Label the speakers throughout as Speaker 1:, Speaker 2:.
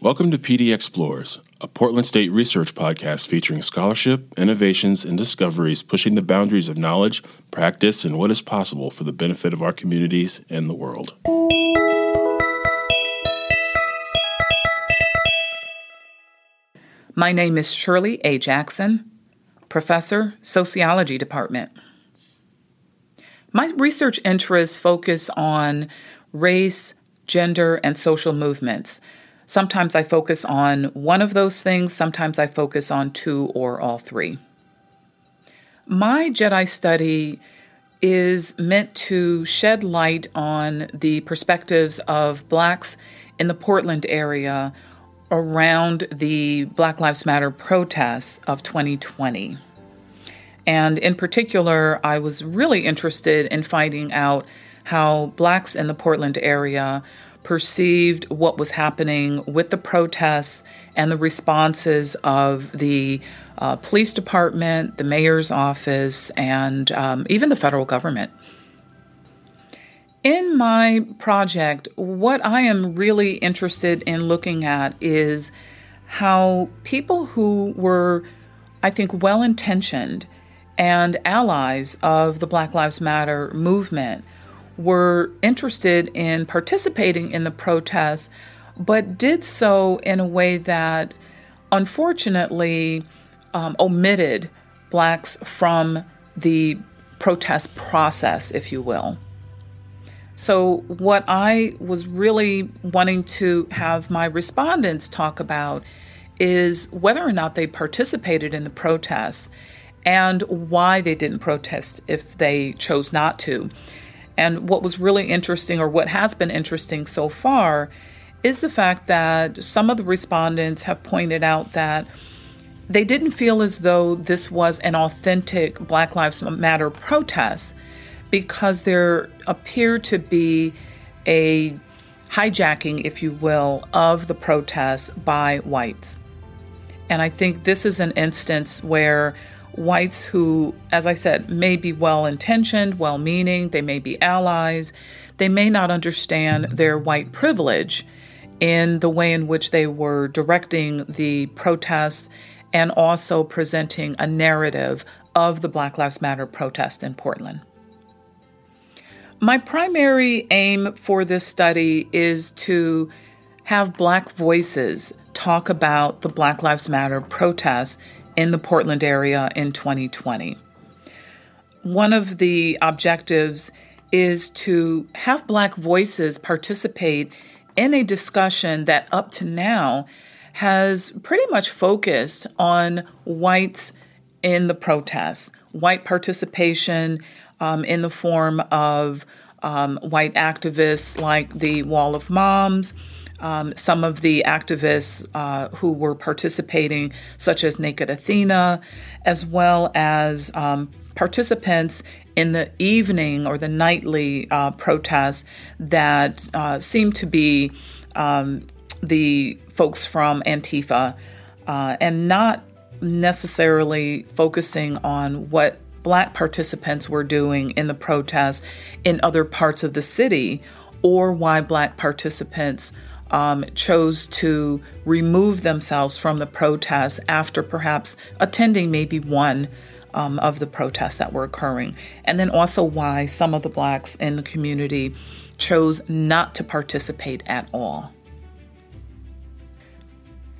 Speaker 1: Welcome to PDXPLORERS, a Portland State research podcast featuring scholarship, innovations, and discoveries pushing the boundaries of knowledge, practice, and what is possible for the benefit of our communities and the world.
Speaker 2: My name is Shirley A. Jackson, Professor, Sociology Department. My research interests focus on race, gender, and social movements. Sometimes I focus on one of those things, sometimes I focus on two or all three. My Jedi study is meant to shed light on the perspectives of Blacks in the Portland area around the Black Lives Matter protests of 2020. And in particular, I was really interested in finding out how Blacks in the Portland area perceived what was happening with the protests and the responses of the uh, police department, the mayor's office, and um, even the federal government. In my project, what I am really interested in looking at is how people who were, I think, well intentioned and allies of the Black Lives Matter movement were interested in participating in the protests, but did so in a way that unfortunately um, omitted blacks from the protest process, if you will. So, what I was really wanting to have my respondents talk about is whether or not they participated in the protests and why they didn't protest if they chose not to. And what was really interesting, or what has been interesting so far, is the fact that some of the respondents have pointed out that they didn't feel as though this was an authentic Black Lives Matter protest because there appeared to be a hijacking, if you will, of the protests by whites. And I think this is an instance where whites who, as I said, may be well intentioned, well meaning, they may be allies, they may not understand their white privilege in the way in which they were directing the protests and also presenting a narrative of the Black Lives Matter protest in Portland. My primary aim for this study is to have Black voices talk about the Black Lives Matter protests in the Portland area in 2020. One of the objectives is to have Black voices participate in a discussion that up to now has pretty much focused on whites in the protests, white participation um, in the form of um, white activists like the Wall of Moms, um, some of the activists uh, who were participating, such as Naked Athena, as well as um, participants in the evening or the nightly uh, protests that uh, seem to be um, the folks from Antifa uh, and not necessarily focusing on what black participants were doing in the protests in other parts of the city or why black participants um, chose to remove themselves from the protests after perhaps attending maybe one um, of the protests that were occurring. And then also why some of the blacks in the community chose not to participate at all.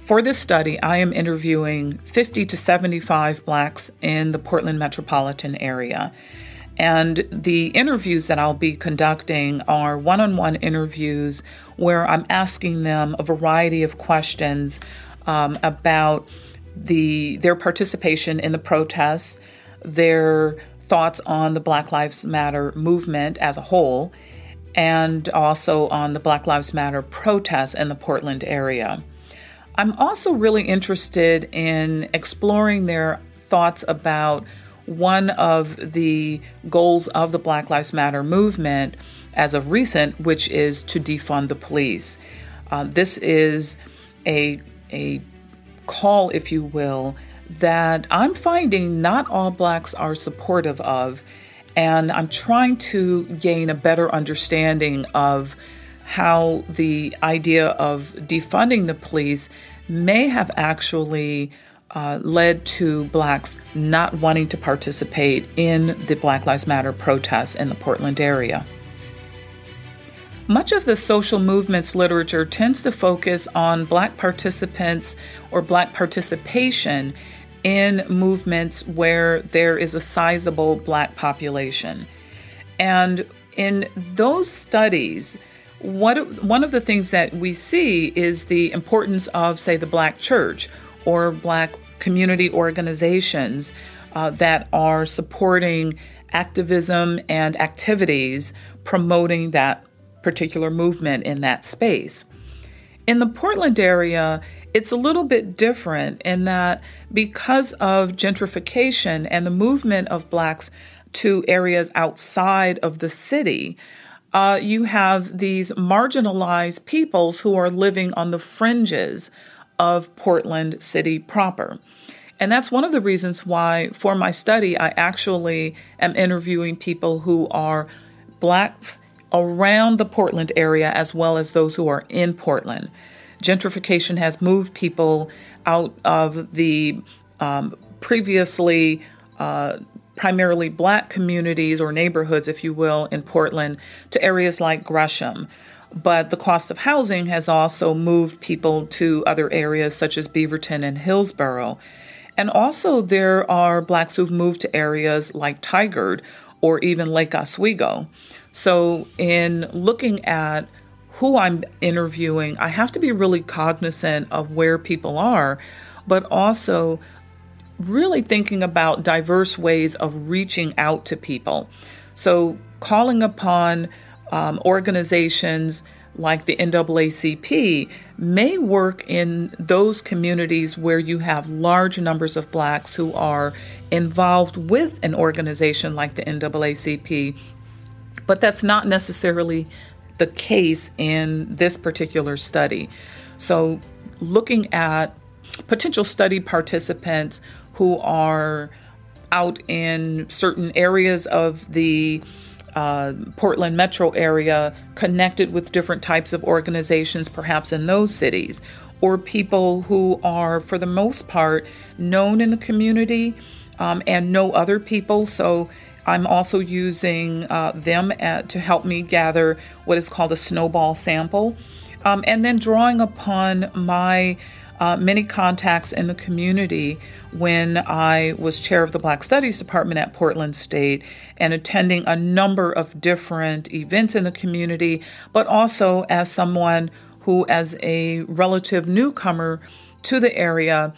Speaker 2: For this study, I am interviewing 50 to 75 blacks in the Portland metropolitan area. And the interviews that I'll be conducting are one on one interviews where I'm asking them a variety of questions um, about the their participation in the protests, their thoughts on the Black Lives Matter movement as a whole, and also on the Black Lives Matter protests in the Portland area. I'm also really interested in exploring their thoughts about one of the goals of the Black Lives Matter movement as of recent, which is to defund the police. Uh, this is a, a call, if you will, that I'm finding not all blacks are supportive of. And I'm trying to gain a better understanding of how the idea of defunding the police may have actually uh, led to blacks not wanting to participate in the Black Lives Matter protests in the Portland area. Much of the social movements literature tends to focus on black participants or black participation in movements where there is a sizable black population. And in those studies, what, one of the things that we see is the importance of, say, the black church or black community organizations uh, that are supporting activism and activities promoting that particular movement in that space. In the Portland area, it's a little bit different in that because of gentrification and the movement of blacks to areas outside of the city, uh, you have these marginalized peoples who are living on the fringes of Portland City proper. And that's one of the reasons why, for my study, I actually am interviewing people who are blacks around the Portland area as well as those who are in Portland. Gentrification has moved people out of the um, previously uh, primarily black communities or neighborhoods, if you will, in Portland to areas like Gresham. But the cost of housing has also moved people to other areas such as Beaverton and Hillsboro. And also, there are blacks who've moved to areas like Tigard or even Lake Oswego. So, in looking at who I'm interviewing, I have to be really cognizant of where people are, but also really thinking about diverse ways of reaching out to people. So, calling upon um, organizations like the NAACP may work in those communities where you have large numbers of blacks who are involved with an organization like the NAACP but that's not necessarily the case in this particular study. So, looking at potential study participants who are out in certain areas of the uh, Portland metro area, connected with different types of organizations, perhaps in those cities, or people who are, for the most part, known in the community um, and know other people. So, I'm also using uh, them at, to help me gather what is called a snowball sample, um, and then drawing upon my uh, many contacts in the community when I was chair of the Black Studies Department at Portland State and attending a number of different events in the community, but also as someone who, as a relative newcomer to the area,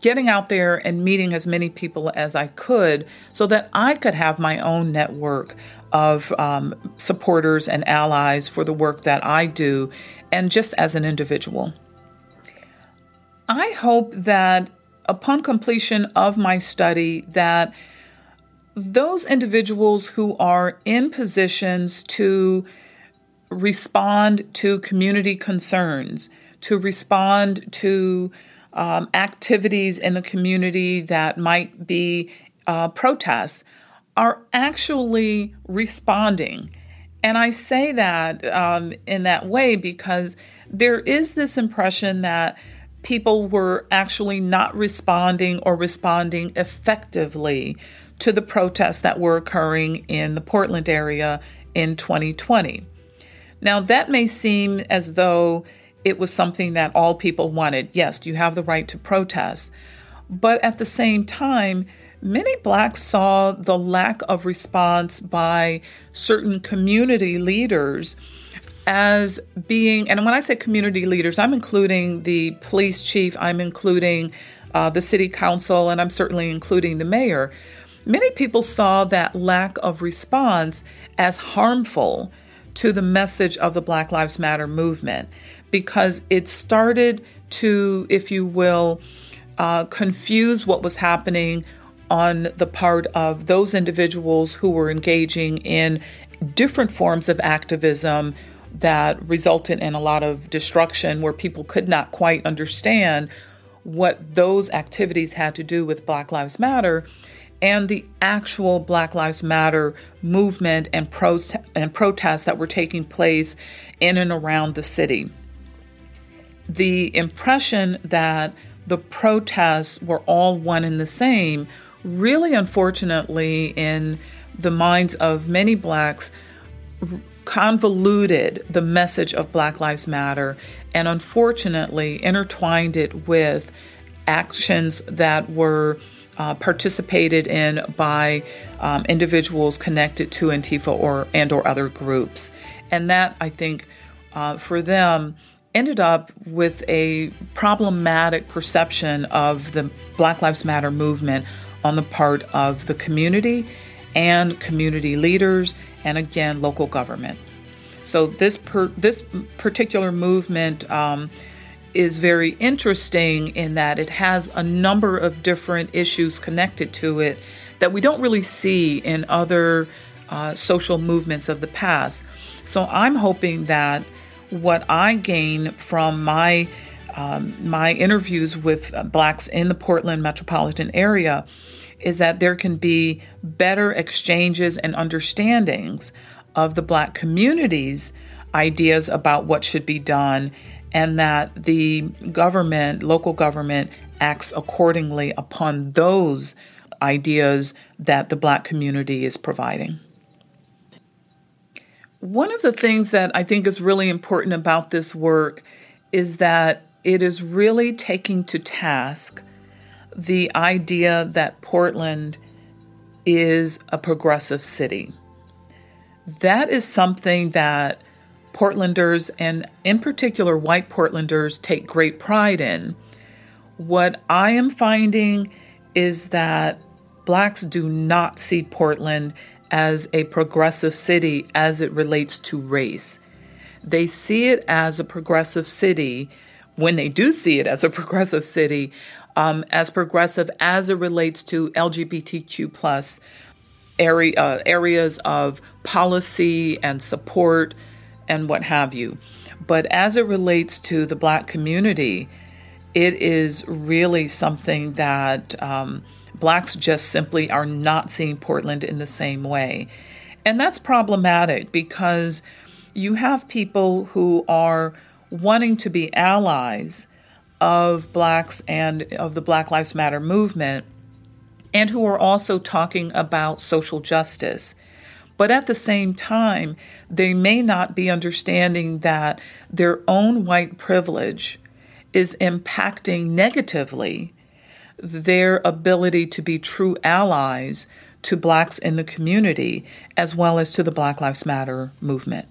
Speaker 2: getting out there and meeting as many people as I could so that I could have my own network of um, supporters and allies for the work that I do and just as an individual. I hope that upon completion of my study that those individuals who are in positions to respond to community concerns, to respond to um, activities in the community that might be uh, protests are actually responding. And I say that um, in that way because there is this impression that people were actually not responding or responding effectively to the protests that were occurring in the Portland area in 2020. Now, that may seem as though it was something that all people wanted. Yes, you have the right to protest. But at the same time, many blacks saw the lack of response by certain community leaders as being, and when I say community leaders, I'm including the police chief, I'm including uh, the city council, and I'm certainly including the mayor. Many people saw that lack of response as harmful to the message of the Black Lives Matter movement because it started to, if you will, uh, confuse what was happening on the part of those individuals who were engaging in different forms of activism that resulted in a lot of destruction where people could not quite understand what those activities had to do with Black Lives Matter and the actual Black Lives Matter movement and, and protests that were taking place in and around the city. The impression that the protests were all one and the same really, unfortunately, in the minds of many blacks, convoluted the message of Black Lives Matter and unfortunately intertwined it with actions that were uh, participated in by um, individuals connected to Antifa or and or other groups, and that I think uh, for them ended up with a problematic perception of the Black Lives Matter movement on the part of the community and community leaders, and again local government. So this per, this particular movement. Um, is very interesting in that it has a number of different issues connected to it that we don't really see in other uh, social movements of the past. So I'm hoping that what I gain from my um, my interviews with blacks in the Portland metropolitan area is that there can be better exchanges and understandings of the black community's ideas about what should be done and that the government, local government, acts accordingly upon those ideas that the black community is providing. One of the things that I think is really important about this work is that it is really taking to task the idea that Portland is a progressive city. That is something that Portlanders, and in particular white Portlanders, take great pride in. What I am finding is that blacks do not see Portland as a progressive city as it relates to race. They see it as a progressive city when they do see it as a progressive city, um, as progressive as it relates to LGBTQ plus area, uh, areas of policy and support and what have you. But as it relates to the black community, it is really something that um, blacks just simply are not seeing Portland in the same way. And that's problematic because you have people who are wanting to be allies of blacks and of the Black Lives Matter movement, and who are also talking about social justice. But at the same time, they may not be understanding that their own white privilege is impacting negatively their ability to be true allies to blacks in the community as well as to the Black Lives Matter movement.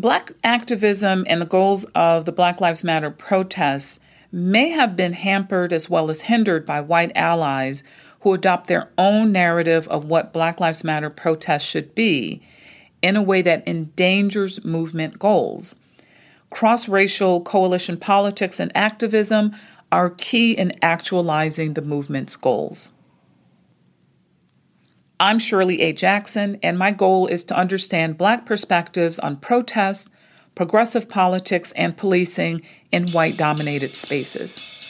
Speaker 2: Black activism and the goals of the Black Lives Matter protests may have been hampered as well as hindered by white allies who adopt their own narrative of what Black Lives Matter protests should be in a way that endangers movement goals. Cross racial coalition politics and activism are key in actualizing the movement's goals. I'm Shirley A. Jackson, and my goal is to understand Black perspectives on protests, progressive politics, and policing in white dominated spaces.